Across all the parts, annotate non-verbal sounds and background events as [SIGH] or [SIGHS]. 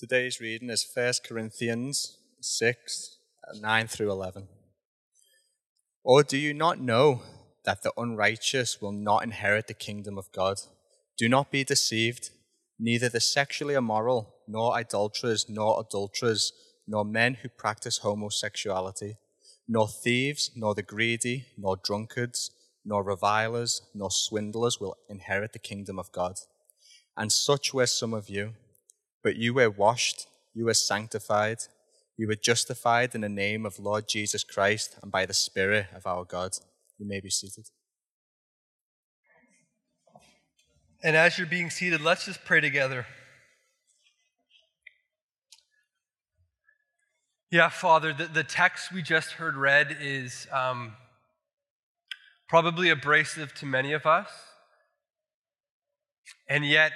Today's reading is 1 Corinthians 6 uh, 9 through 11. Or do you not know that the unrighteous will not inherit the kingdom of God? Do not be deceived. Neither the sexually immoral, nor idolaters, nor adulterers, nor men who practice homosexuality, nor thieves, nor the greedy, nor drunkards, nor revilers, nor swindlers will inherit the kingdom of God. And such were some of you. But you were washed, you were sanctified, you were justified in the name of Lord Jesus Christ and by the Spirit of our God. You may be seated. And as you're being seated, let's just pray together. Yeah, Father, the, the text we just heard read is um, probably abrasive to many of us. And yet,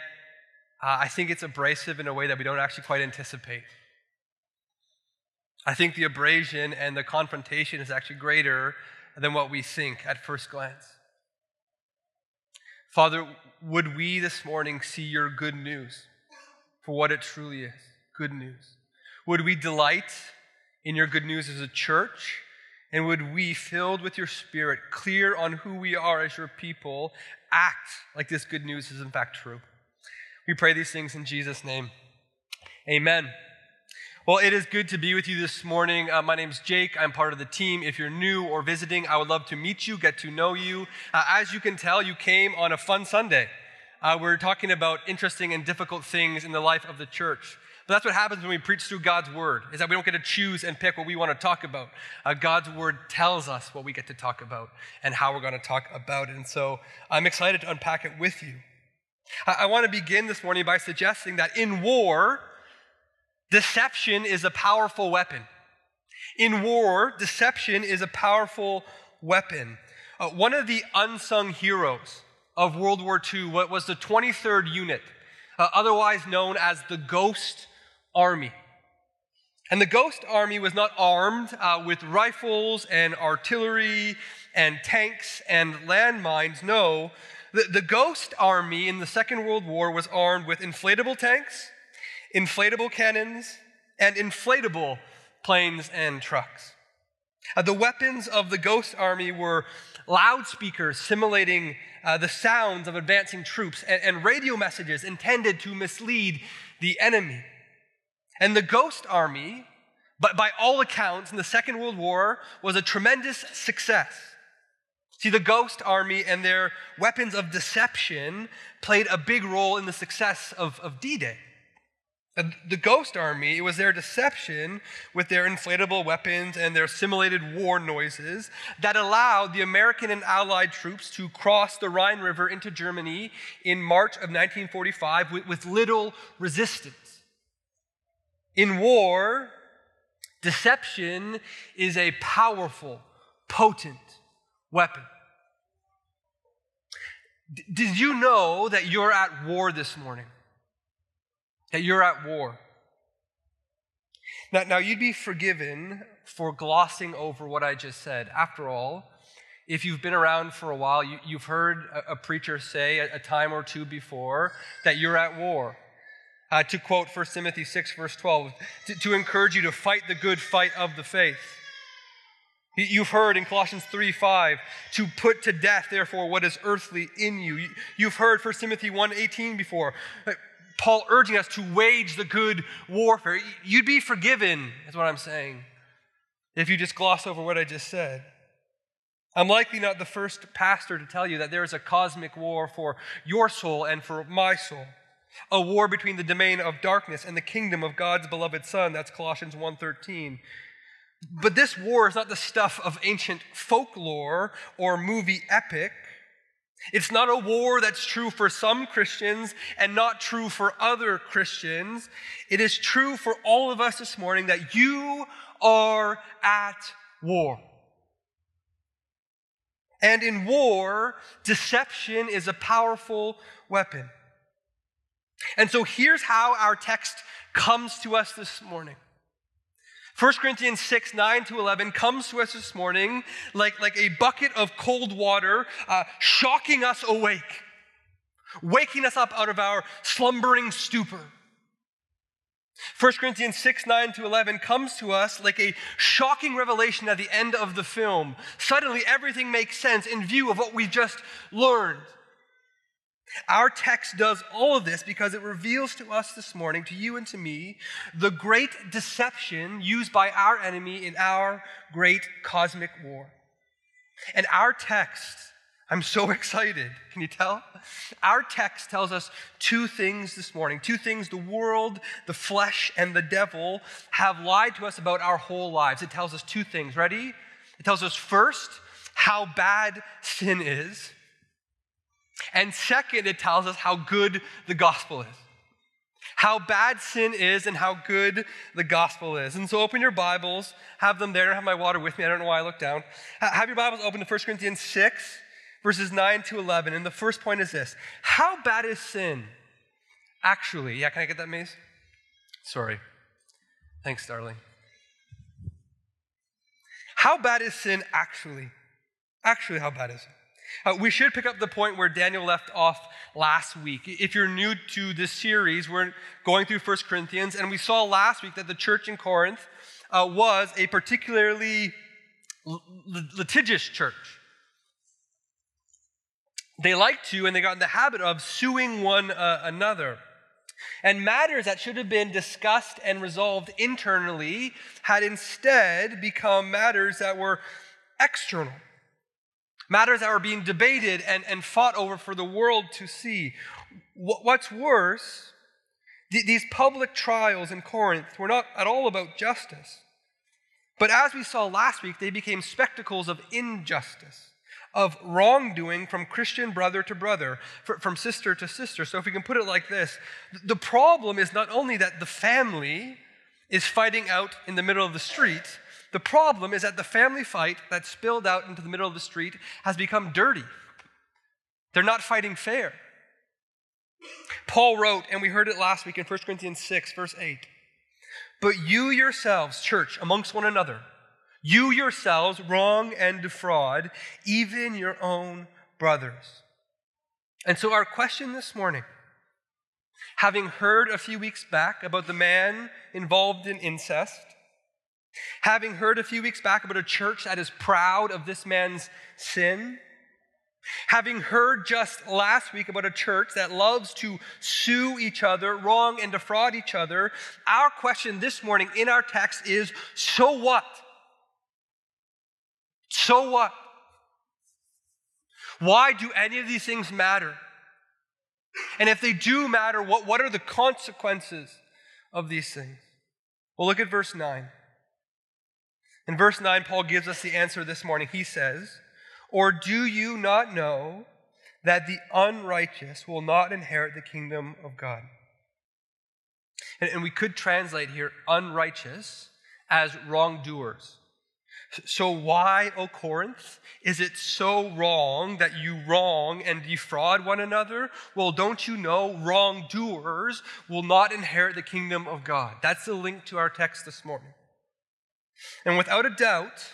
uh, I think it's abrasive in a way that we don't actually quite anticipate. I think the abrasion and the confrontation is actually greater than what we think at first glance. Father, would we this morning see your good news for what it truly is good news? Would we delight in your good news as a church? And would we, filled with your spirit, clear on who we are as your people, act like this good news is in fact true? We pray these things in Jesus' name. Amen. Well, it is good to be with you this morning. Uh, my is Jake. I'm part of the team. If you're new or visiting, I would love to meet you, get to know you. Uh, as you can tell, you came on a fun Sunday. Uh, we're talking about interesting and difficult things in the life of the church. But that's what happens when we preach through God's word, is that we don't get to choose and pick what we want to talk about. Uh, God's word tells us what we get to talk about and how we're going to talk about it. And so I'm excited to unpack it with you. I want to begin this morning by suggesting that in war, deception is a powerful weapon. In war, deception is a powerful weapon. Uh, one of the unsung heroes of World War II was the 23rd Unit, uh, otherwise known as the Ghost Army. And the Ghost Army was not armed uh, with rifles and artillery and tanks and landmines. No, the, the Ghost Army in the Second World War was armed with inflatable tanks, inflatable cannons, and inflatable planes and trucks. Uh, the weapons of the Ghost Army were loudspeakers simulating uh, the sounds of advancing troops and, and radio messages intended to mislead the enemy. And the Ghost Army, but by all accounts, in the Second World War, was a tremendous success. See, the Ghost Army and their weapons of deception played a big role in the success of, of D Day. The Ghost Army, it was their deception with their inflatable weapons and their simulated war noises that allowed the American and Allied troops to cross the Rhine River into Germany in March of 1945 with, with little resistance. In war, deception is a powerful, potent weapon. Did you know that you're at war this morning? That you're at war. Now, now, you'd be forgiven for glossing over what I just said. After all, if you've been around for a while, you, have heard a, a, preacher say a, a, time or two before that you're at war. Uh, to quote 1 Timothy 6, verse 12, to, to encourage you to fight the good fight of the faith. You've heard in Colossians 3 5 to put to death, therefore, what is earthly in you. You've heard 1 Timothy 1 18 before. Paul urging us to wage the good warfare. You'd be forgiven, is what I'm saying, if you just gloss over what I just said. I'm likely not the first pastor to tell you that there is a cosmic war for your soul and for my soul. A war between the domain of darkness and the kingdom of God's beloved Son. That's Colossians 1:13. But this war is not the stuff of ancient folklore or movie epic. It's not a war that's true for some Christians and not true for other Christians. It is true for all of us this morning that you are at war. And in war, deception is a powerful weapon. And so here's how our text comes to us this morning. 1 Corinthians 6, 9 to 11 comes to us this morning like, like a bucket of cold water, uh, shocking us awake, waking us up out of our slumbering stupor. 1 Corinthians 6 9 to 11 comes to us like a shocking revelation at the end of the film. Suddenly, everything makes sense in view of what we just learned. Our text does all of this because it reveals to us this morning, to you and to me, the great deception used by our enemy in our great cosmic war. And our text, I'm so [LAUGHS] excited. Can you tell? Our text tells us two things this morning. Two things the world, the flesh, and the devil have lied to us about our whole lives. It tells us two things. Ready? It tells us first how bad sin is. And second, it tells us how good the gospel is. How bad sin is and how good the gospel is. And so open your Bibles, have them there. I don't have my water with me. I don't know why I looked down. Have your Bibles open to 1 Corinthians 6, verses 9 to 11. And the first point is this How bad is sin? Actually, yeah, can I get that, Maze? Sorry. Thanks, darling. How bad is sin actually? Actually, how bad is it? Uh, we should pick up the point where Daniel left off last week. If you're new to this series, we're going through 1 Corinthians, and we saw last week that the church in Corinth uh, was a particularly litigious church. They liked to, and they got in the habit of, suing one uh, another. And matters that should have been discussed and resolved internally had instead become matters that were external matters that were being debated and, and fought over for the world to see. What's worse, th- these public trials in Corinth were not at all about justice. But as we saw last week, they became spectacles of injustice, of wrongdoing from Christian brother to brother, from sister to sister. So, if we can put it like this the problem is not only that the family is fighting out in the middle of the street, the problem is that the family fight that spilled out into the middle of the street has become dirty. They're not fighting fair. Paul wrote, and we heard it last week in 1 Corinthians 6, verse 8. But you yourselves, church, amongst one another, you yourselves wrong and defraud even your own brothers. And so, our question this morning, having heard a few weeks back about the man involved in incest, Having heard a few weeks back about a church that is proud of this man's sin, having heard just last week about a church that loves to sue each other, wrong and defraud each other, our question this morning in our text is so what? So what? Why do any of these things matter? And if they do matter, what, what are the consequences of these things? Well, look at verse 9. In verse 9, Paul gives us the answer this morning. He says, Or do you not know that the unrighteous will not inherit the kingdom of God? And, and we could translate here unrighteous as wrongdoers. So, why, O Corinth, is it so wrong that you wrong and defraud one another? Well, don't you know wrongdoers will not inherit the kingdom of God? That's the link to our text this morning. And without a doubt,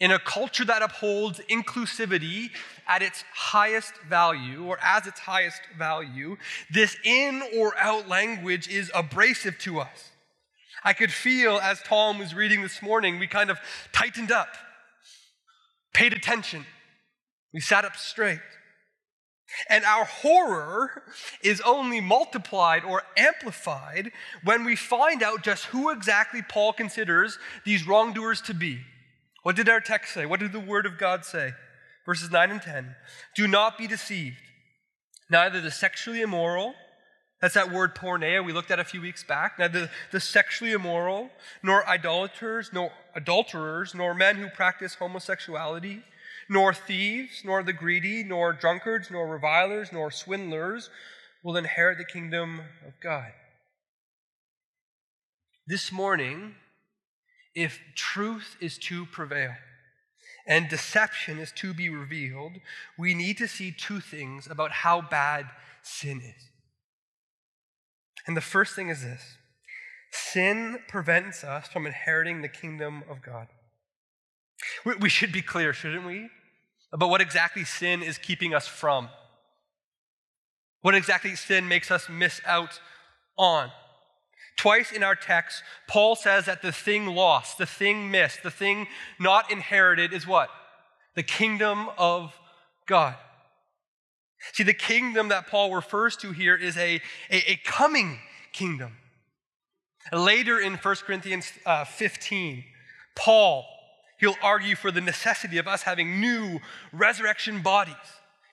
in a culture that upholds inclusivity at its highest value, or as its highest value, this in or out language is abrasive to us. I could feel as Tom was reading this morning, we kind of tightened up, paid attention, we sat up straight. And our horror is only multiplied or amplified when we find out just who exactly Paul considers these wrongdoers to be. What did our text say? What did the Word of God say? Verses 9 and 10. Do not be deceived. Neither the sexually immoral, that's that word porneia we looked at a few weeks back, neither the, the sexually immoral, nor idolaters, nor adulterers, nor men who practice homosexuality nor thieves, nor the greedy, nor drunkards, nor revilers, nor swindlers will inherit the kingdom of God. This morning, if truth is to prevail and deception is to be revealed, we need to see two things about how bad sin is. And the first thing is this sin prevents us from inheriting the kingdom of God. We should be clear, shouldn't we? About what exactly sin is keeping us from. What exactly sin makes us miss out on. Twice in our text, Paul says that the thing lost, the thing missed, the thing not inherited is what? The kingdom of God. See, the kingdom that Paul refers to here is a, a, a coming kingdom. Later in 1 Corinthians uh, 15, Paul, he'll argue for the necessity of us having new resurrection bodies.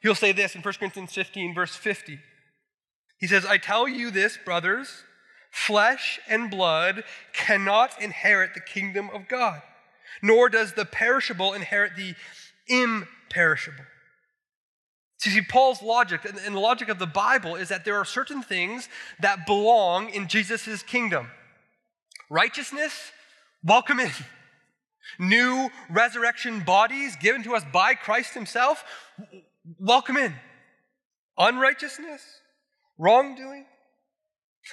He'll say this in 1 Corinthians 15, verse 50. He says, I tell you this, brothers Flesh and blood cannot inherit the kingdom of God, nor does the perishable inherit the imperishable. See, Paul's logic and the logic of the Bible is that there are certain things that belong in Jesus' kingdom. Righteousness, welcome in. New resurrection bodies given to us by Christ Himself, welcome in. Unrighteousness, wrongdoing,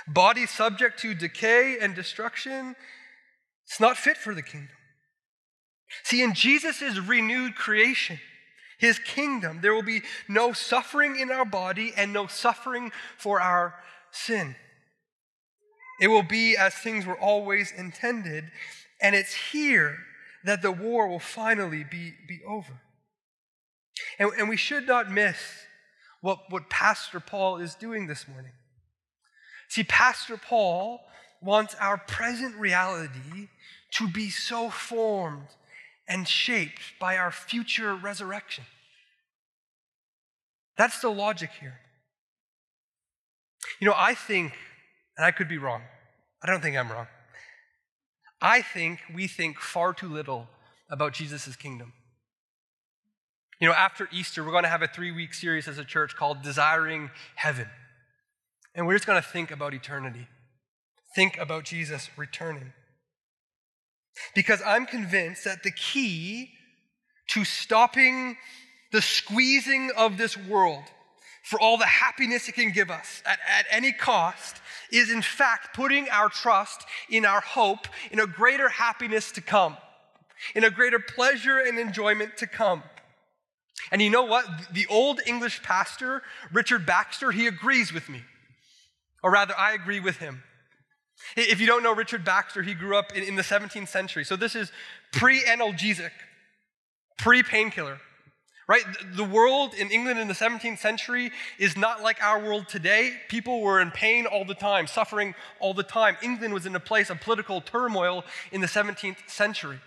Body subject to decay and destruction, it's not fit for the kingdom. See, in Jesus' renewed creation, his kingdom, there will be no suffering in our body and no suffering for our sin. It will be as things were always intended, and it's here that the war will finally be, be over. And, and we should not miss what, what Pastor Paul is doing this morning. See, Pastor Paul wants our present reality to be so formed and shaped by our future resurrection. That's the logic here. You know, I think, and I could be wrong, I don't think I'm wrong. I think we think far too little about Jesus' kingdom. You know, after Easter, we're going to have a three week series as a church called Desiring Heaven. And we're just going to think about eternity, think about Jesus returning. Because I'm convinced that the key to stopping the squeezing of this world for all the happiness it can give us at, at any cost is, in fact, putting our trust in our hope in a greater happiness to come, in a greater pleasure and enjoyment to come. And you know what? The old English pastor, Richard Baxter, he agrees with me. Or rather, I agree with him. If you don't know Richard Baxter, he grew up in, in the 17th century. So this is pre analgesic, pre painkiller, right? The world in England in the 17th century is not like our world today. People were in pain all the time, suffering all the time. England was in a place of political turmoil in the 17th century.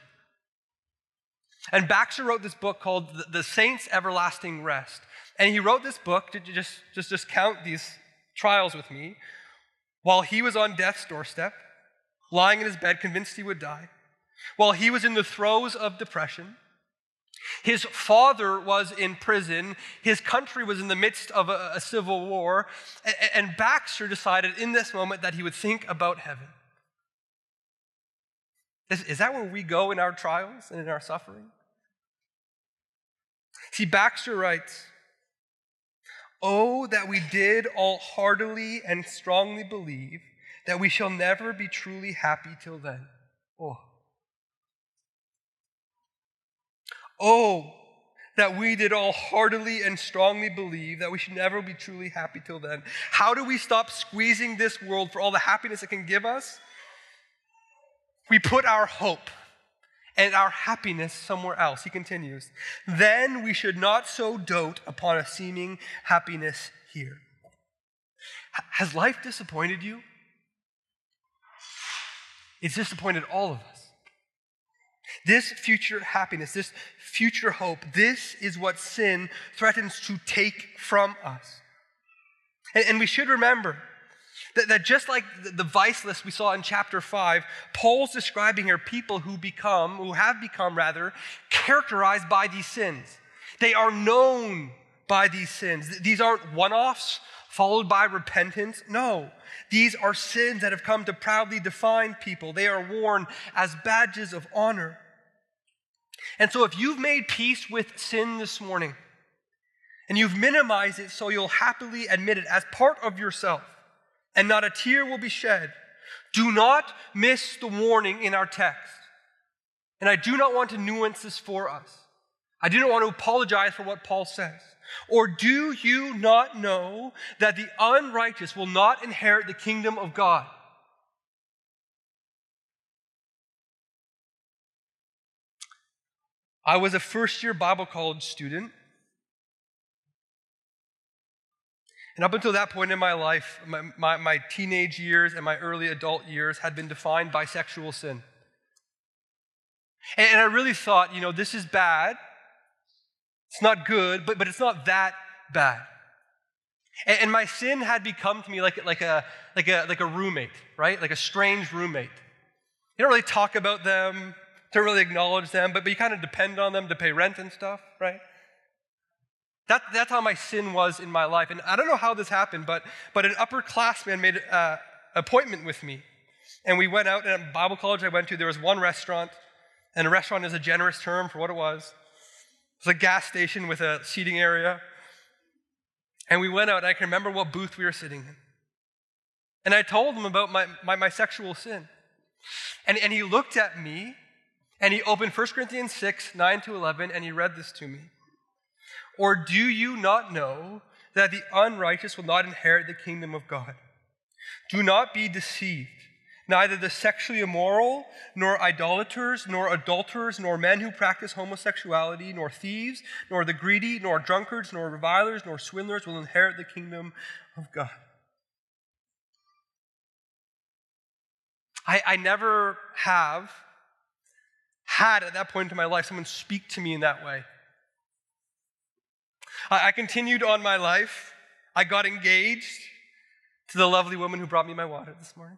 And Baxter wrote this book called The Saints' Everlasting Rest. And he wrote this book to just, just, just count these trials with me while he was on death's doorstep, lying in his bed, convinced he would die, while he was in the throes of depression. His father was in prison. His country was in the midst of a, a civil war. And, and Baxter decided in this moment that he would think about heaven. Is, is that where we go in our trials and in our suffering? See, Baxter writes Oh, that we did all heartily and strongly believe that we shall never be truly happy till then. Oh. Oh, that we did all heartily and strongly believe that we should never be truly happy till then. How do we stop squeezing this world for all the happiness it can give us? We put our hope and our happiness somewhere else. He continues, then we should not so dote upon a seeming happiness here. Has life disappointed you? It's disappointed all of us. This future happiness, this future hope, this is what sin threatens to take from us. And, and we should remember that, that just like the, the vice list we saw in chapter 5, Paul's describing here people who become, who have become rather, characterized by these sins. They are known by these sins. These aren't one offs followed by repentance. No, these are sins that have come to proudly define people. They are worn as badges of honor. And so, if you've made peace with sin this morning and you've minimized it so you'll happily admit it as part of yourself, and not a tear will be shed. Do not miss the warning in our text. And I do not want to nuance this for us. I do not want to apologize for what Paul says. Or do you not know that the unrighteous will not inherit the kingdom of God? I was a first year Bible college student. And up until that point in my life, my, my, my, teenage years and my early adult years had been defined by sexual sin. And, and I really thought, you know, this is bad. It's not good, but, but it's not that bad. And, and my sin had become to me like, like, a, like, a, like a roommate, right? Like a strange roommate. You don't really talk about them, don't really acknowledge them, but, but you kind of depend on them to pay rent and stuff, right? That, that's how my sin was in my life. And I don't know how this happened, but, but an upperclassman made an uh, appointment with me. And we went out, and at Bible college I went to, there was one restaurant, and a restaurant is a generous term for what it was. It was a gas station with a seating area. And we went out, and I can remember what booth we were sitting in. And I told him about my, my, my sexual sin. And, and he looked at me, and he opened 1 Corinthians 6, 9 to 11, and he read this to me. Or do you not know that the unrighteous will not inherit the kingdom of God? Do not be deceived. Neither the sexually immoral, nor idolaters, nor adulterers, nor men who practice homosexuality, nor thieves, nor the greedy, nor drunkards, nor revilers, nor swindlers will inherit the kingdom of God. I, I never have had at that point in my life someone speak to me in that way. I, I continued on my life. I got engaged to the lovely woman who brought me my water this morning.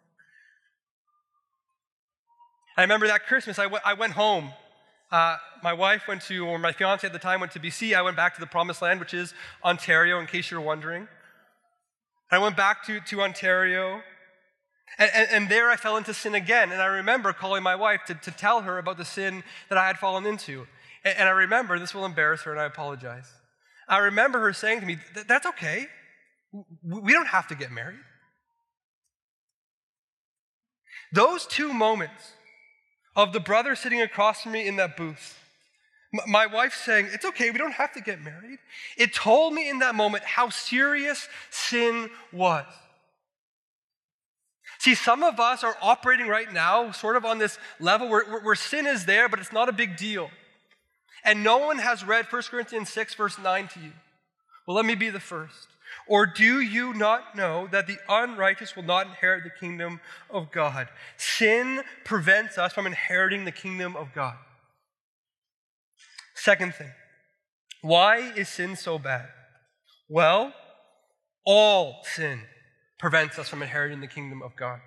I remember that Christmas, I, w- I went home. Uh, my wife went to, or my fiance at the time went to BC. I went back to the promised land, which is Ontario, in case you're wondering. I went back to, to Ontario, and, and, and, there I fell into sin again. And I remember calling my wife to, to tell her about the sin that I had fallen into. And, and I remember, this will embarrass her, and I apologize. I remember her saying to me, That's okay. We don't have to get married. Those two moments of the brother sitting across from me in that booth, my wife saying, It's okay, we don't have to get married, it told me in that moment how serious sin was. See, some of us are operating right now sort of on this level where, where, where sin is there, but it's not a big deal. And no one has read 1 Corinthians 6, verse 9 to you. Well, let me be the first. Or do you not know that the unrighteous will not inherit the kingdom of God? Sin prevents us from inheriting the kingdom of God. Second thing, why is sin so bad? Well, all sin prevents us from inheriting the kingdom of God.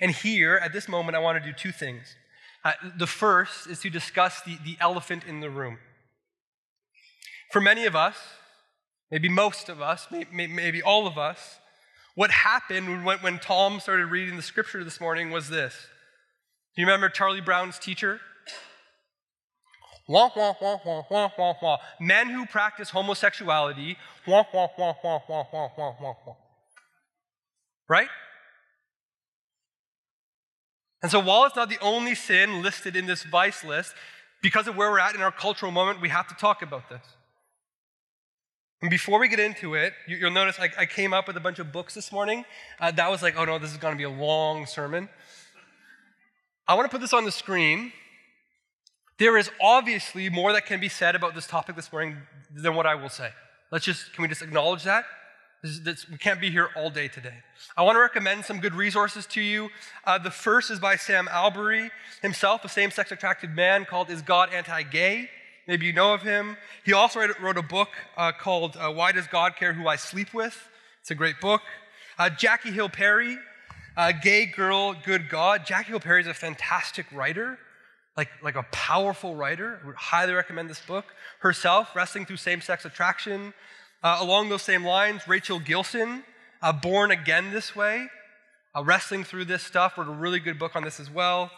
And here, at this moment, I want to do two things. Uh, the first is to discuss the, the elephant in the room. For many of us, maybe most of us, maybe, maybe all of us, what happened when, when Tom started reading the scripture this morning was this. Do you remember Charlie Brown's teacher? Wah, wah, wah, wah, wah, wah, wah. Men who practice homosexuality, wah, wah, wah, wah, wah, wah, wah, wah. Right? And so, while it's not the only sin listed in this vice list, because of where we're at in our cultural moment, we have to talk about this. And before we get into it, you, will notice I, I, came up with a bunch of books this morning. Uh, that was like, oh no, this is going to be a long sermon. I want to put this on the screen. There is obviously more that can be said about this topic this morning than what I will say. Let's just, can we just acknowledge that? We can't be here all day today. I want to recommend some good resources to you. Uh, the first is by Sam Allberry himself, a same sex attracted man called Is God Anti Gay? Maybe you know of him. He also wrote a book uh, called uh, Why Does God Care Who I Sleep With? It's a great book. Uh, Jackie Hill Perry, Gay Girl, Good God. Jackie Hill Perry is a fantastic writer, like, like a powerful writer. I would highly recommend this book. Herself, Wrestling Through Same Sex Attraction. Uh, along those same lines, Rachel Gilson, uh, Born Again This Way, uh, wrestling through this stuff, wrote a really good book on this as well.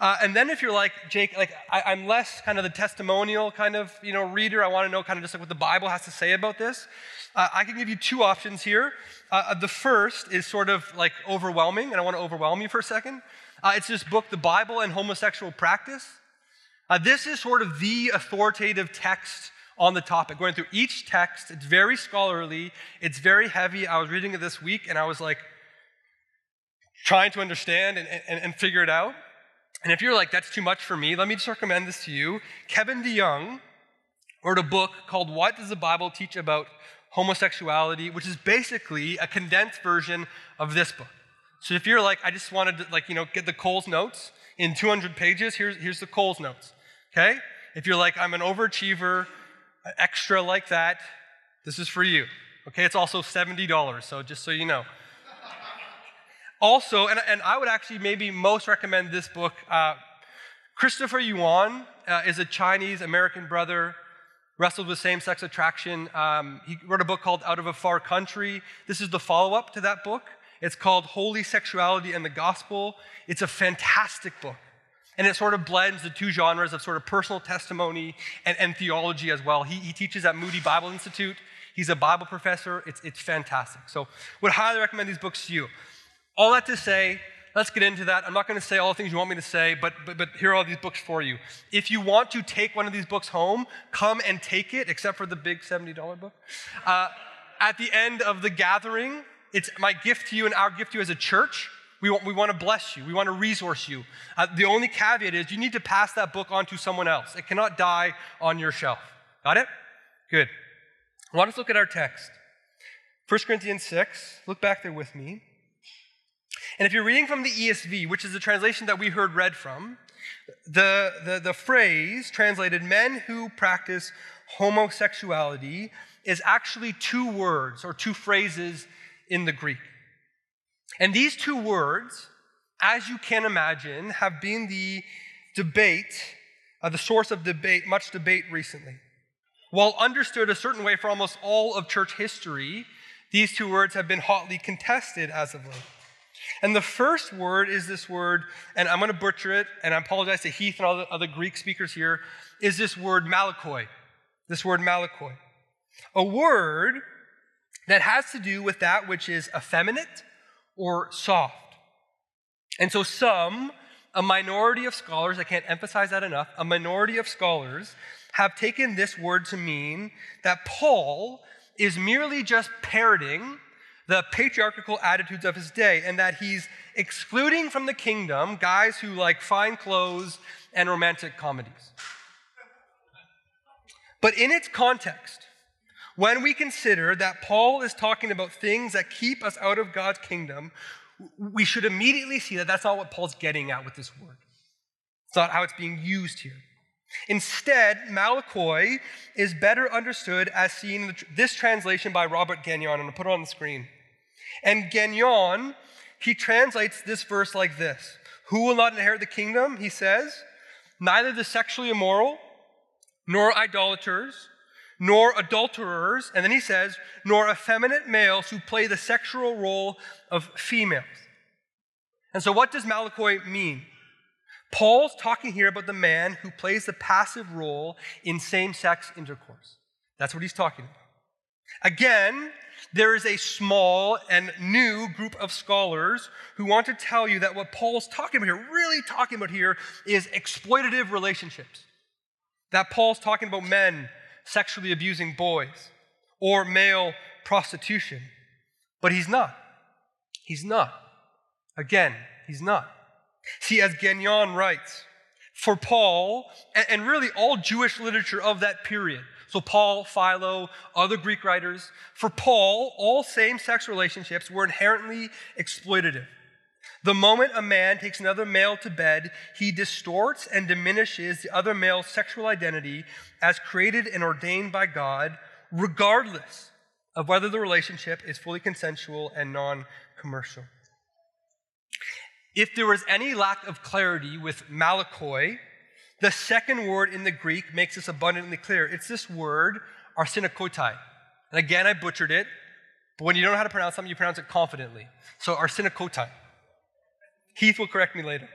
Uh, and then if you're like Jake, like I, am less kind of the testimonial kind of you know reader. I want to know kind of just like what the Bible has to say about this. Uh, I can give you two options here. Uh, the first is sort of like overwhelming, and I want to overwhelm you for a second. it's this book, The Bible and Homosexual Practice. this is sort of the authoritative text on the topic, going through each text. It's very scholarly, it's very heavy. I was reading it this week and I was like trying to understand and, and, and figure it out. And if you're like, that's too much for me, let me just recommend this to you. Kevin DeYoung wrote a book called What Does the Bible Teach About Homosexuality, which is basically a condensed version of this book. So if you're like, I just wanted to like, you know, get the Coles notes in 200 pages, here's, here's the Coles notes. Okay? If you're like, I'm an overachiever, extra like that, this is for you. Okay, it's also $70, so just so you know. also, and, and I would actually maybe most recommend this book. Uh, Christopher Yuan uh, is a Chinese American brother, wrestled with same sex attraction. Um, he wrote a book called Out of a Far Country. This is the follow up to that book. It's called Holy Sexuality and the Gospel. It's a fantastic book. And it sort of blends the two genres of sort of personal testimony and, and theology as well. He, he teaches at Moody Bible Institute. He's a Bible professor. It's, it's fantastic. So, would highly recommend these books to you. All that to say, let's get into that. I'm not going to say all the things you want me to say, but, but, but here are all these books for you. If you want to take one of these books home, come and take it, except for the big $70 book. Uh, at the end of the gathering, it's my gift to you and our gift to you as a church. We want, we want to bless you. We want to resource you. Uh, the only caveat is you need to pass that book on to someone else. It cannot die on your shelf. Got it? Good. Us look at our text. 1 Corinthians 6. Look back there with me. And if you're reading from the ESV, which is the translation that we heard read from, the, the, the phrase translated men who practice homosexuality is actually two words or two phrases in the Greek. And these two words, as you can imagine, have been the debate, uh, the source of debate, much debate recently. While understood a certain way for almost all of church history, these two words have been hotly contested as of late. And the first word is this word, and I'm going to butcher it, and I apologize to Heath and all the other Greek speakers here, is this word malakoi. This word malakoi. A word that has to do with that which is effeminate or soft. And so, some, a minority of scholars, I can't emphasize that enough, a minority of scholars have taken this word to mean that Paul is merely just parroting the patriarchal attitudes of his day and that he's excluding from the kingdom guys who like fine clothes and romantic comedies. But in its context, when we consider that Paul is talking about things that keep us out of God's kingdom, we should immediately see that that's not what Paul's getting at with this word. It's not how it's being used here. Instead, malakoi is better understood as seen in this translation by Robert Gagnon, and I'll put it on the screen. And Gagnon, he translates this verse like this Who will not inherit the kingdom? He says, Neither the sexually immoral, nor idolaters, nor adulterers, and then he says, nor effeminate males who play the sexual role of females. And so, what does malakoi mean? Paul's talking here about the man who plays the passive role in same sex intercourse. That's what he's talking about. Again, there is a small and new group of scholars who want to tell you that what Paul's talking about here, really talking about here, is exploitative relationships. That Paul's talking about men sexually abusing boys or male prostitution. But he's not. He's not. Again, he's not. See, as Gagnon writes, for Paul, and really all Jewish literature of that period, so Paul, Philo, other Greek writers, for Paul, all same sex relationships were inherently exploitative. The moment a man takes another male to bed, he distorts and diminishes the other male's sexual identity as created and ordained by God, regardless of whether the relationship is fully consensual and non commercial. If there was any lack of clarity with malakoi, the second word in the Greek makes this abundantly clear. It's this word, arsenokoitai. And again, I butchered it, but when you don't know how to pronounce something, you pronounce it confidently. So arsenokoitai. Heath will correct me later.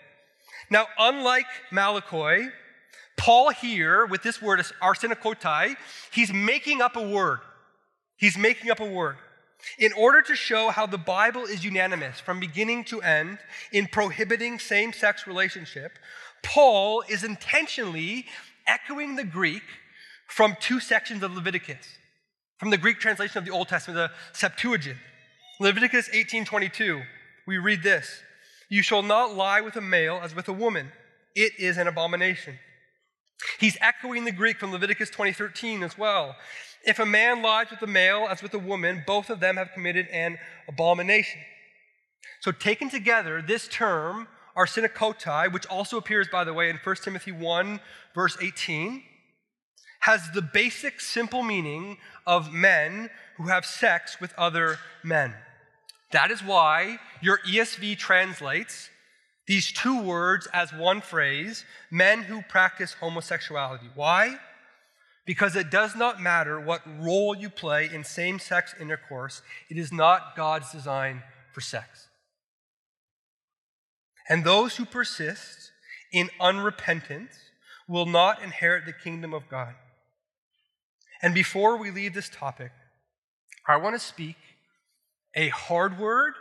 Now, unlike malakoi, Paul here, with this word arsenokoitai, he's making up a word. He's making up a word. In order to show how the Bible is unanimous from beginning to end in prohibiting same sex relationship, Paul is intentionally echoing the Greek from two sections of Leviticus, from the Greek translation of the Old Testament, the Septuagint. Leviticus 18:22, we read this you shall not lie with a male as with a woman, it is an abomination. He's echoing the Greek from Leviticus 20:13 as well. If a man lies with a male as with a woman, both of them have committed an abomination. So taken together, this term, arsenokoitai, which also appears, by the way, in 1 Timothy 1, verse 18, has the basic, simple meaning of men who have sex with other men. That is why your ESV translates these two words as one phrase men who practice homosexuality. Why? Because it does not matter what role you play in same sex intercourse, it is not God's design for sex. And those who persist in unrepentance will not inherit the kingdom of God. And before we leave this topic, I want to speak a hard word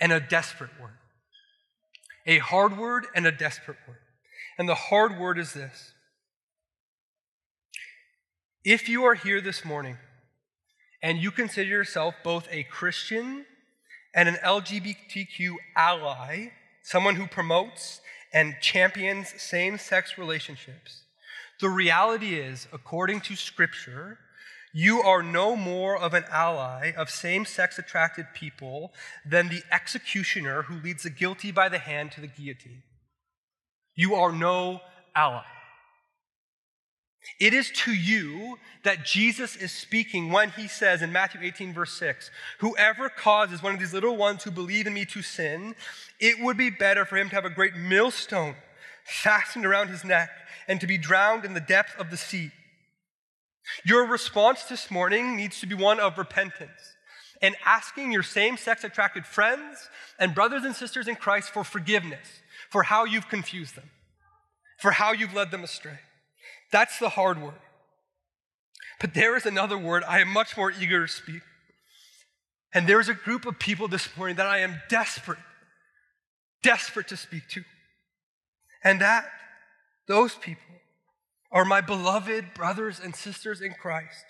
and a desperate word. A hard word and a desperate word. And the hard word is this If you are here this morning and you consider yourself both a Christian and an LGBTQ ally, someone who promotes and champions same sex relationships, the reality is, according to Scripture, you are no more of an ally of same sex attracted people than the executioner who leads the guilty by the hand to the guillotine. You are no ally. It is to you that Jesus is speaking when he says in Matthew 18, verse 6, Whoever causes one of these little ones who believe in me to sin, it would be better for him to have a great millstone fastened around his neck and to be drowned in the depth of the sea. Your response this morning needs to be one of repentance and asking your same sex attracted friends and brothers and sisters in Christ for forgiveness for how you've confused them, for how you've led them astray. That's the hard word. But there is another word I am much more eager to speak. And there's a group of people this morning that I am desperate, desperate to speak to. And that, those people, are my beloved brothers and sisters in Christ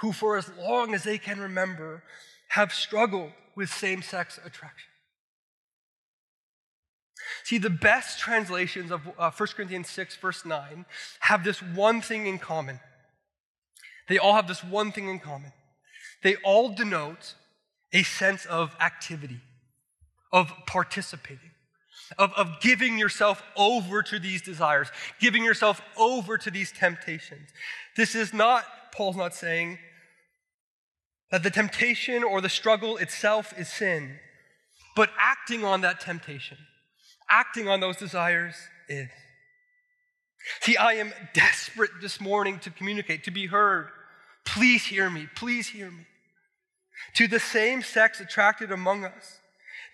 who, for as long as they can remember, have struggled with same sex attraction. See, the best translations of uh, 1 Corinthians 6, verse 9, have this one thing in common. They all have this one thing in common. They all denote a sense of activity, of participating of, of giving yourself over to these desires, giving yourself over to these temptations. This is not, Paul's not saying that the temptation or the struggle itself is sin, but acting on that temptation, acting on those desires is. See, I am desperate this morning to communicate, to be heard. Please hear me. Please hear me. To the same sex attracted among us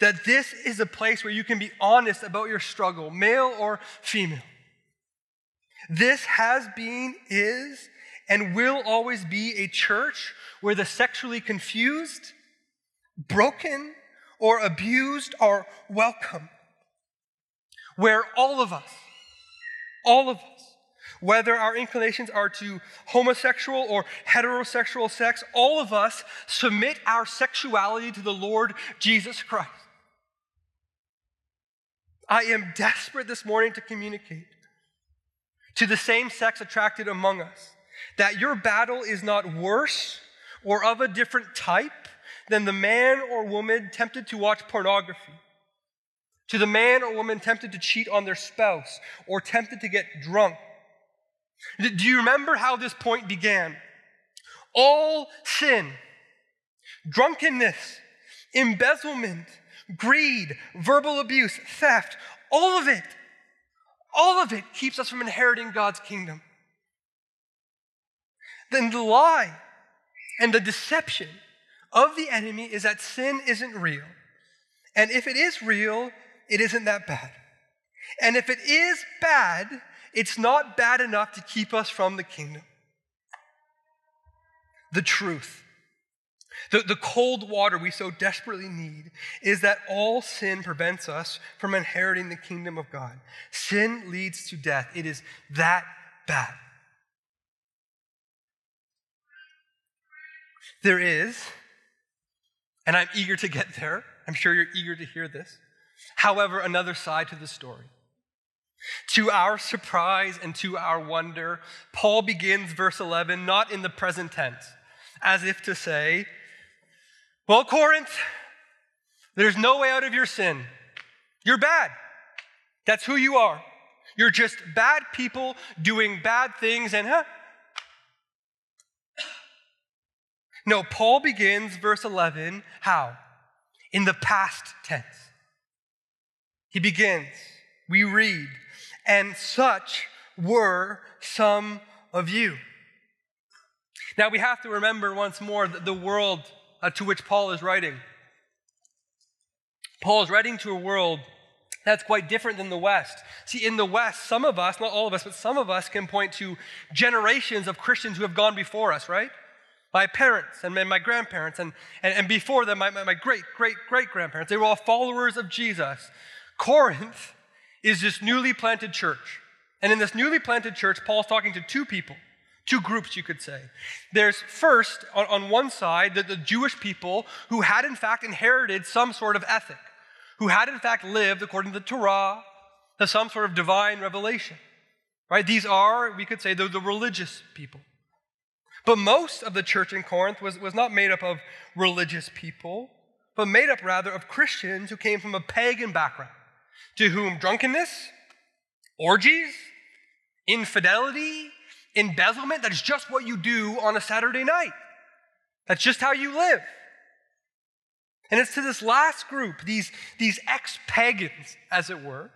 that this is a place where you can be honest about your struggle, male or female. This has been, is, and will always be a church where the sexually confused, broken, or abused are welcome. Where all of us, all of us, whether our inclinations are to homosexual or heterosexual sex, all of us submit our sexuality to the Lord Jesus Christ. I am desperate this morning to communicate to the same sex attracted among us that your battle is not worse or of a different type than the man or woman tempted to watch pornography, to the man or woman tempted to cheat on their spouse or tempted to get drunk. Do you remember how this point began? All sin, drunkenness, embezzlement, greed, verbal abuse, theft, all of it, all of it keeps us from inheriting God's kingdom. Then the lie and the deception of the enemy is that sin isn't real. And if it is real, it isn't that bad. And if it is bad, it's not bad enough to keep us from the kingdom. The truth the, the cold water we so desperately need is that all sin prevents us from inheriting the kingdom of God. Sin leads to death. It is that bad. There is, and I'm eager to get there. I'm sure you're eager to hear this. However, another side to the story. To our surprise and to our wonder, Paul begins verse 11 not in the present tense, as if to say, Well, Corinth, there's no way out of your sin. You're bad. That's who you are. You're just bad people doing bad things, and huh? No, Paul begins verse 11 how? In the past tense. He begins, we read, and such were some of you. Now we have to remember once more that the world uh, to which Paul is writing. Paul is writing to a world that's quite different than the West. See, in the West, some of us, not all of us, but some of us can point to generations of Christians who have gone before us, right? My parents and my grandparents, and, and, and before them, my, my great, great, great grandparents. They were all followers of Jesus. Corinth is this newly planted church. And in this newly planted church, Paul's talking to two people, two groups, you could say. There's first, on, on one side, the, the Jewish people who had in fact inherited some sort of ethic, who had in fact lived according to the Torah, to some sort of divine revelation. Right? These are, we could say, the, the religious people. But most of the church in Corinth was, was not made up of religious people, but made up rather of Christians who came from a pagan background to whom drunkenness, orgies, infidelity, embezzlement, that is just what you do on a Saturday night. That's just how you live. And it's to this last group, these, these ex pagans, as it were,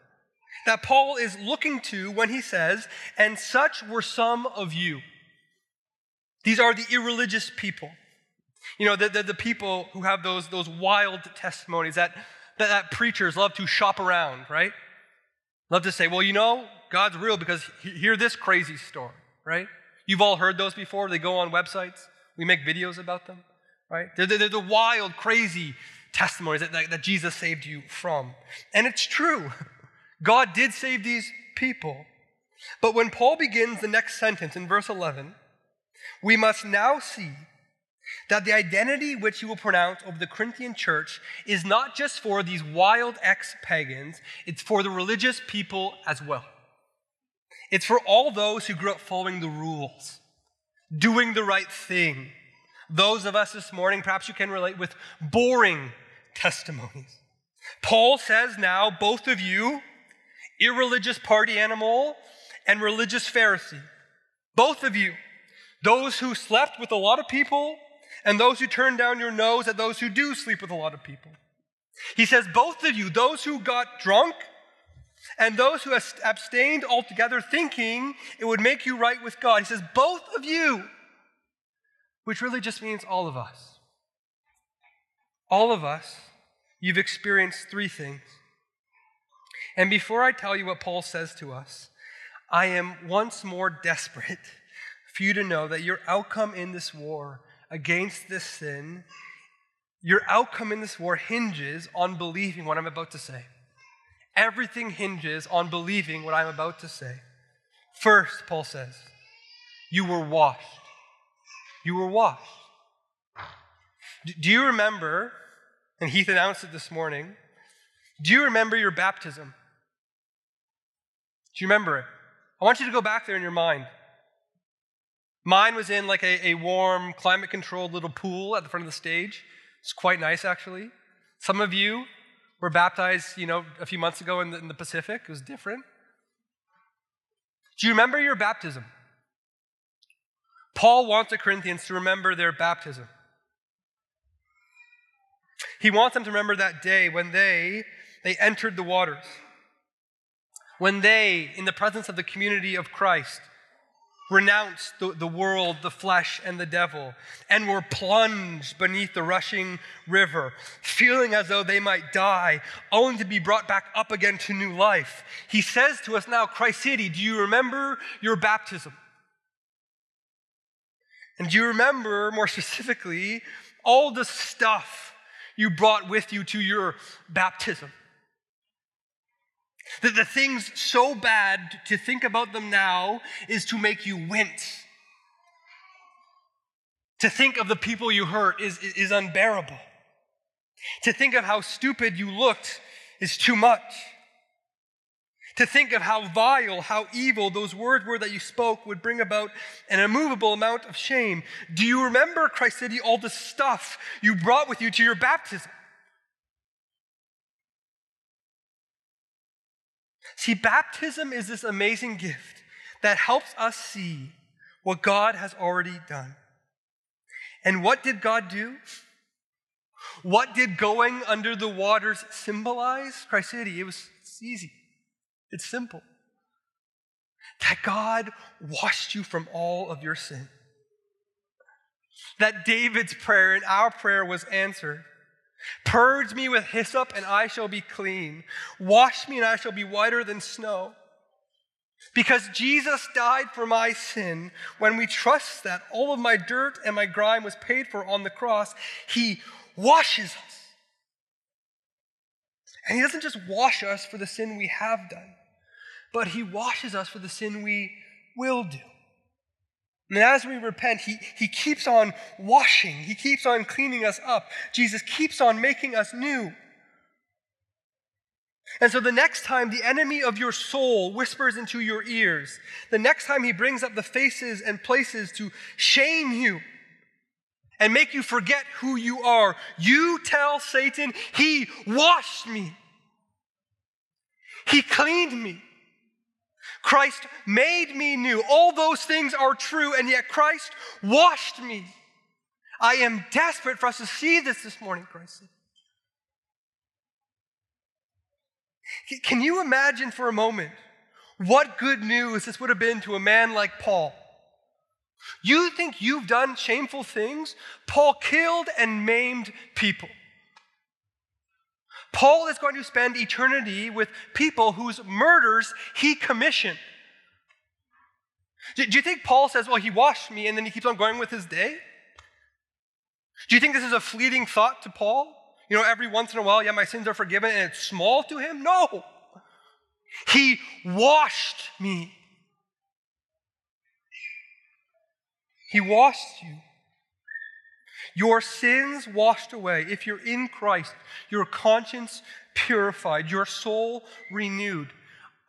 that Paul is looking to when he says, And such were some of you. These are the irreligious people. You know, the, the, the people who have those, those wild testimonies that that, that preachers love to shop around, right? Love to say, well, you know, God's real because hear this crazy story, right? You've all heard those before. They go on websites. We make videos about them, right? They're, they're, they're the wild, crazy testimonies that, that, that Jesus saved you from. And it's true. [LAUGHS] God did save these people. But when Paul begins the next sentence in verse 11, we must now see that the identity which he will pronounce over the Corinthian church is not just for these wild ex pagans, it's for the religious people as well. It's for all those who grew up following the rules, doing the right thing. Those of us this morning, perhaps you can relate with boring testimonies. Paul says now, both of you, irreligious party animal and religious Pharisee, both of you, those who slept with a lot of people and those who turn down your nose at those who do sleep with a lot of people. He says, both of you, those who got drunk and those who abstained altogether, thinking it would make you right with God. He says, both of you, which really just means all of us. All of us, you've experienced three things. And before I tell you what Paul says to us, I am once more desperate for you to know that your outcome in this war against this sin, your outcome in this war hinges on believing what I'm about to say. Everything hinges on believing what I'm about to say. First, Paul says, you were washed. You were washed. Do you remember, and Heath announced it this morning, do you remember your baptism? Do you remember it? I want you to go back there in your mind. Mine was in like a, a warm, climate controlled little pool at the front of the stage. It's quite nice, actually. Some of you were baptized, you know, a few months ago in the, in the Pacific. It was different. Do you remember your baptism? Paul wants the Corinthians to remember their baptism. He wants them to remember that day when they, they entered the waters. When they, in the presence of the community of Christ, renounced the, the world, the flesh, and the devil, and were plunged beneath the rushing river, feeling as though they might die, only to be brought back up again to new life. He says to us now, Christ City, do you remember your baptism? And do you remember, more specifically, all the stuff you brought with you to your baptism? That the things so bad to think about them now is to make you wince. To think of the people you hurt is, is unbearable. To think of how stupid you looked is too much. To think of how vile, how evil those words were that you spoke would bring about an immovable amount of shame. Do you remember, Christ City, all the stuff you brought with you to your baptism? See, baptism is this amazing gift that helps us see what God has already done. And what did God do? What did going under the waters symbolize? Christ City, it was easy. It's simple. That God washed you from all of your sin. That David's prayer and our prayer was answered. Purge me with hyssop, and I shall be clean. Wash me, and I shall be whiter than snow. Because Jesus died for my sin, when we trust that all of my dirt and my grime was paid for on the cross, He washes us. And He doesn't just wash us for the sin we have done, but He washes us for the sin we will do. And as we repent, he, he keeps on washing, He keeps on cleaning us up. Jesus keeps on making us new. And so the next time the enemy of your soul whispers into your ears, the next time he brings up the faces and places to shame you and make you forget who you are, you tell Satan, He washed me, He cleaned me. Christ made me new. All those things are true, and yet Christ washed me. I am desperate for us to see this this morning, Christ. Can you imagine for a moment what good news this would have been to a man like Paul? You think you've done shameful things? Paul killed and maimed people. Paul is going to spend eternity with people whose murders he commissioned. Do, you think Paul says, Well, he washed me, and then he keeps on going with his day? Do you think this is a fleeting thought to Paul? You know, every once in a while, yeah, my sins are forgiven, and it's small to him? No. He washed me. He washed you. Your sins washed away. If you're in Christ, your conscience purified, your soul renewed.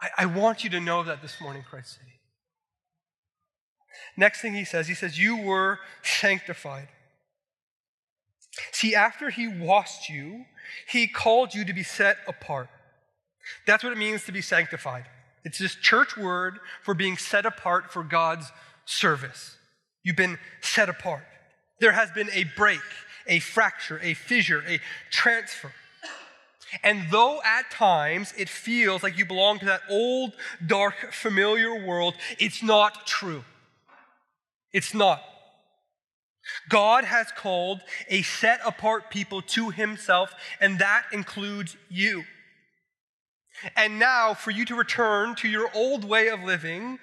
I, I want you to know that this morning, Christ City. Next thing he says, he says, You were sanctified. See, after he washed you, he called you to be set apart. That's what it means to be sanctified. It's this church word for being set apart for God's service. You've been set apart. There has been a break, a fracture, a fissure, a transfer. And though at times it feels like you belong to that old, dark, familiar world, it's not true. It's not. God has called a set apart people to himself, and that includes you. And now, for you to return to your old way of living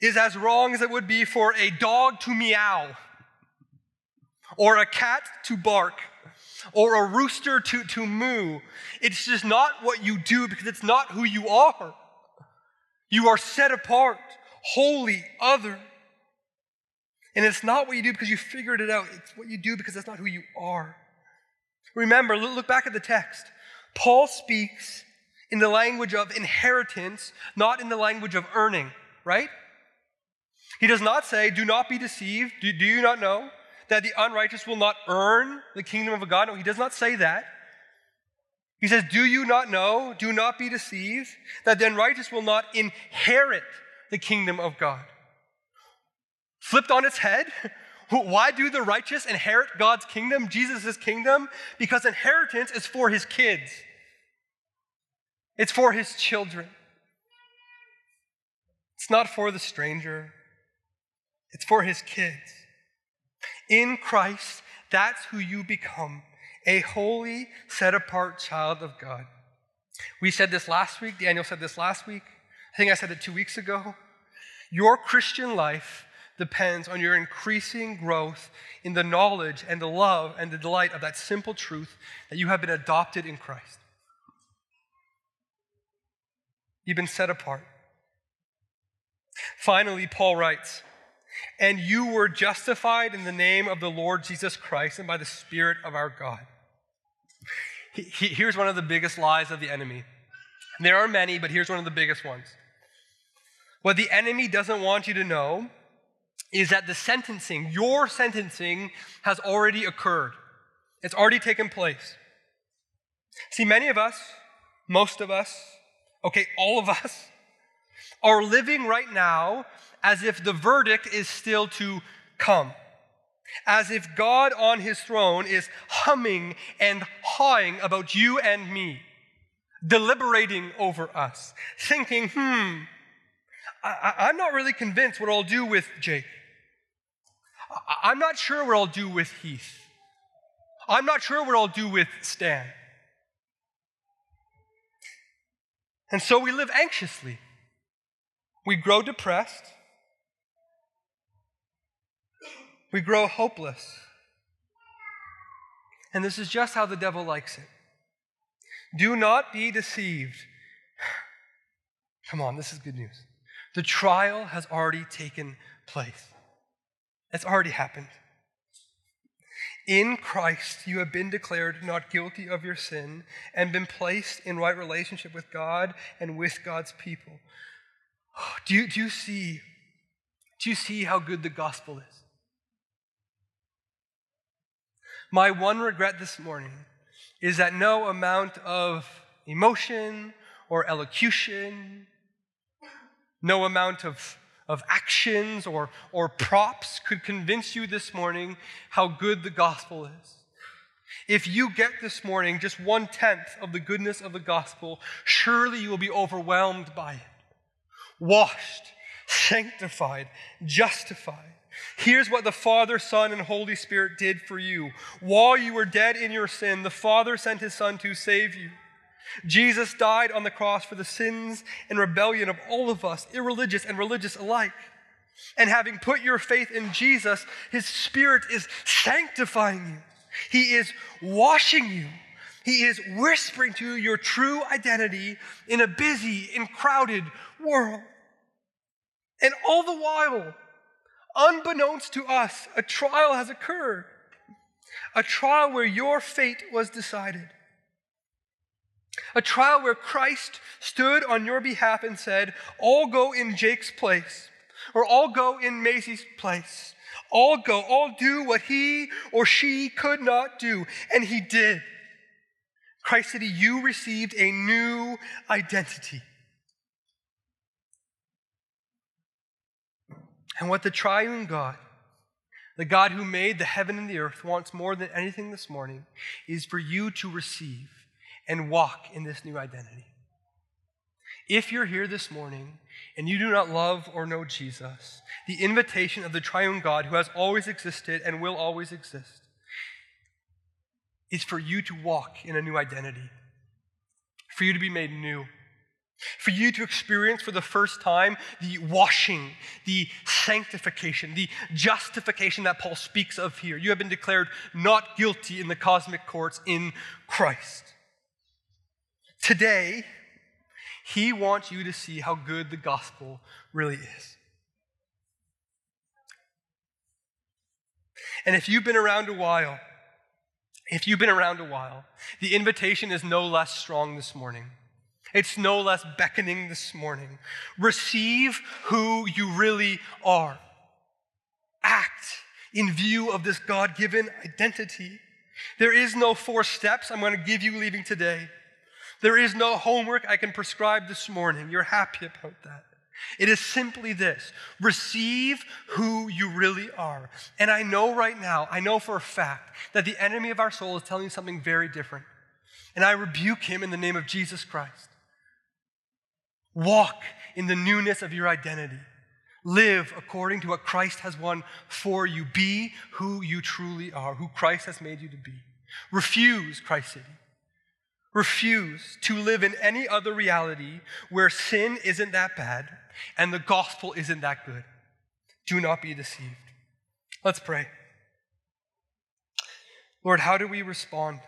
is as wrong as it would be for a dog to meow or a cat to bark or a rooster to, to moo. It's just not what you do because it's not who you are. You are set apart, holy, other. And it's not what you do because you figured it out, it's what you do because that's not who you are. Remember, look back at the text. Paul speaks in the language of inheritance, not in the language of earning, right? He does not say, Do not be deceived. Do, do you not know? That the unrighteous will not earn the kingdom of God. No, he does not say that. He says, Do you not know? Do not be deceived, that the unrighteous will not inherit the kingdom of God. Flipped on its head, [LAUGHS] why do the righteous inherit God's kingdom, Jesus' kingdom? Because inheritance is for his kids, it's for his children. It's not for the stranger, it's for his kids. In Christ, that's who you become a holy, set apart child of God. We said this last week. Daniel said this last week. I think I said it two weeks ago. Your Christian life depends on your increasing growth in the knowledge and the love and the delight of that simple truth that you have been adopted in Christ. You've been set apart. Finally, Paul writes, and you were justified in the name of the Lord Jesus Christ and by the Spirit of our God. He, he, here's one of the biggest lies of the enemy There are many, but here's one of the biggest ones. What the enemy doesn't want you to know is that the sentencing, your sentencing, has already occurred. It's already taken place. See, many of us, most of us, okay, all of us, are living right now as if the verdict is still to come. As if God on his throne is humming and hawing about you and me, deliberating over us, thinking, hmm, I, am not really convinced what I'll do with Jake. I, I'm not sure what I'll do with Heath. I'm not sure what I'll do with Stan. And so we live anxiously. We grow depressed. We grow hopeless. And this is just how the devil likes it. Do not be deceived. [SIGHS] Come on, this is good news. The trial has already taken place, it's already happened. In Christ, you have been declared not guilty of your sin and been placed in right relationship with God and with God's people. [SIGHS] Do you, do you see? Do you see how good the gospel is? My one regret this morning is that no amount of emotion or elocution, no amount of, of actions or, or props could convince you this morning how good the gospel is. If you get this morning just one tenth of the goodness of the gospel, surely you will be overwhelmed by it washed, sanctified, justified. Here's what the Father, Son, and Holy Spirit did for you. While you were dead in your sin, the Father sent his Son to save you. Jesus died on the cross for the sins and rebellion of all of us, irreligious and religious alike. And having put your faith in Jesus, his Spirit is sanctifying you. He is washing you. He is whispering to you your true identity in a busy and crowded world. And all the while, unbeknownst to us, a trial has occurred. A trial where your fate was decided. A trial where Christ stood on your behalf and said, All go in Jake's place, or all go in Maisie's place. All go, all do what he or she could not do. And he did. Christ said, You received a new identity. And what the triune God, the God who made the heaven and the earth, wants more than anything this morning is for you to receive and walk in this new identity. If you're here this morning and you do not love or know Jesus, the invitation of the triune God who has always existed and will always exist is for you to walk in a new identity, for you to be made new. For you to experience for the first time the washing, the sanctification, the justification that Paul speaks of here. You have been declared not guilty in the cosmic courts in Christ. Today, he wants you to see how good the gospel really is. And if you've been around a while, if you've been around a while, the invitation is no less strong this morning. It's no less beckoning this morning. Receive who you really are. Act in view of this God given identity. There is no four steps I'm going to give you leaving today. There is no homework I can prescribe this morning. You're happy about that. It is simply this receive who you really are. And I know right now, I know for a fact that the enemy of our soul is telling you something very different. And I rebuke him in the name of Jesus Christ. Walk in the newness of your identity. Live according to what Christ has won for you. Be who you truly are, who Christ has made you to be. Refuse, Christ City. Refuse to live in any other reality where sin isn't that bad and the gospel isn't that good. Do not be deceived. Let's pray. Lord, how do we respond?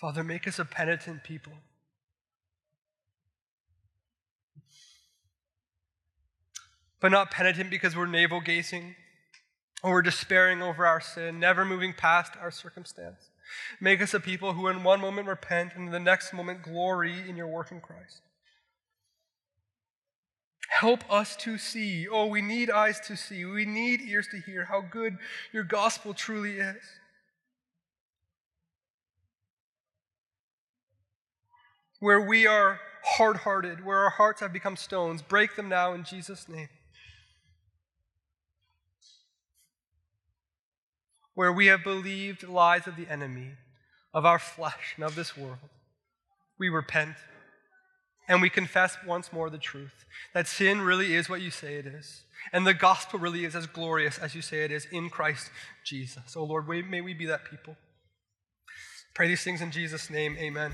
Father, make us a penitent people. But not penitent because we're navel gazing or we're despairing over our sin, never moving past our circumstance. Make us a people who, in one moment, repent and in the next moment, glory in your work in Christ. Help us to see. Oh, we need eyes to see. We need ears to hear how good your gospel truly is. Where we are hard hearted, where our hearts have become stones, break them now in Jesus' name. Where we have believed lies of the enemy, of our flesh, and of this world, we repent and we confess once more the truth that sin really is what you say it is, and the gospel really is as glorious as you say it is in Christ Jesus. Oh Lord, may we be that people. Pray these things in Jesus' name. Amen.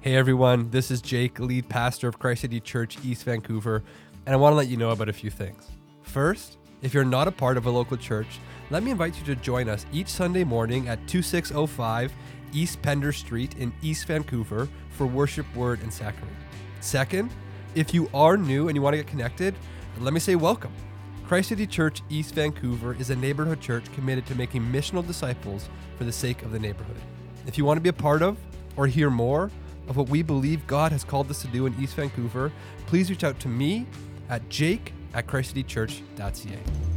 Hey everyone, this is Jake, lead pastor of Christ City Church East Vancouver, and I want to let you know about a few things. First, if you're not a part of a local church, let me invite you to join us each Sunday morning at 2605 East Pender Street in East Vancouver for worship, word, and sacrament. Second, if you are new and you want to get connected, let me say welcome. Christ City Church East Vancouver is a neighborhood church committed to making missional disciples for the sake of the neighborhood. If you want to be a part of or hear more of what we believe God has called us to do in East Vancouver, please reach out to me at jake at christcitychurch.ca.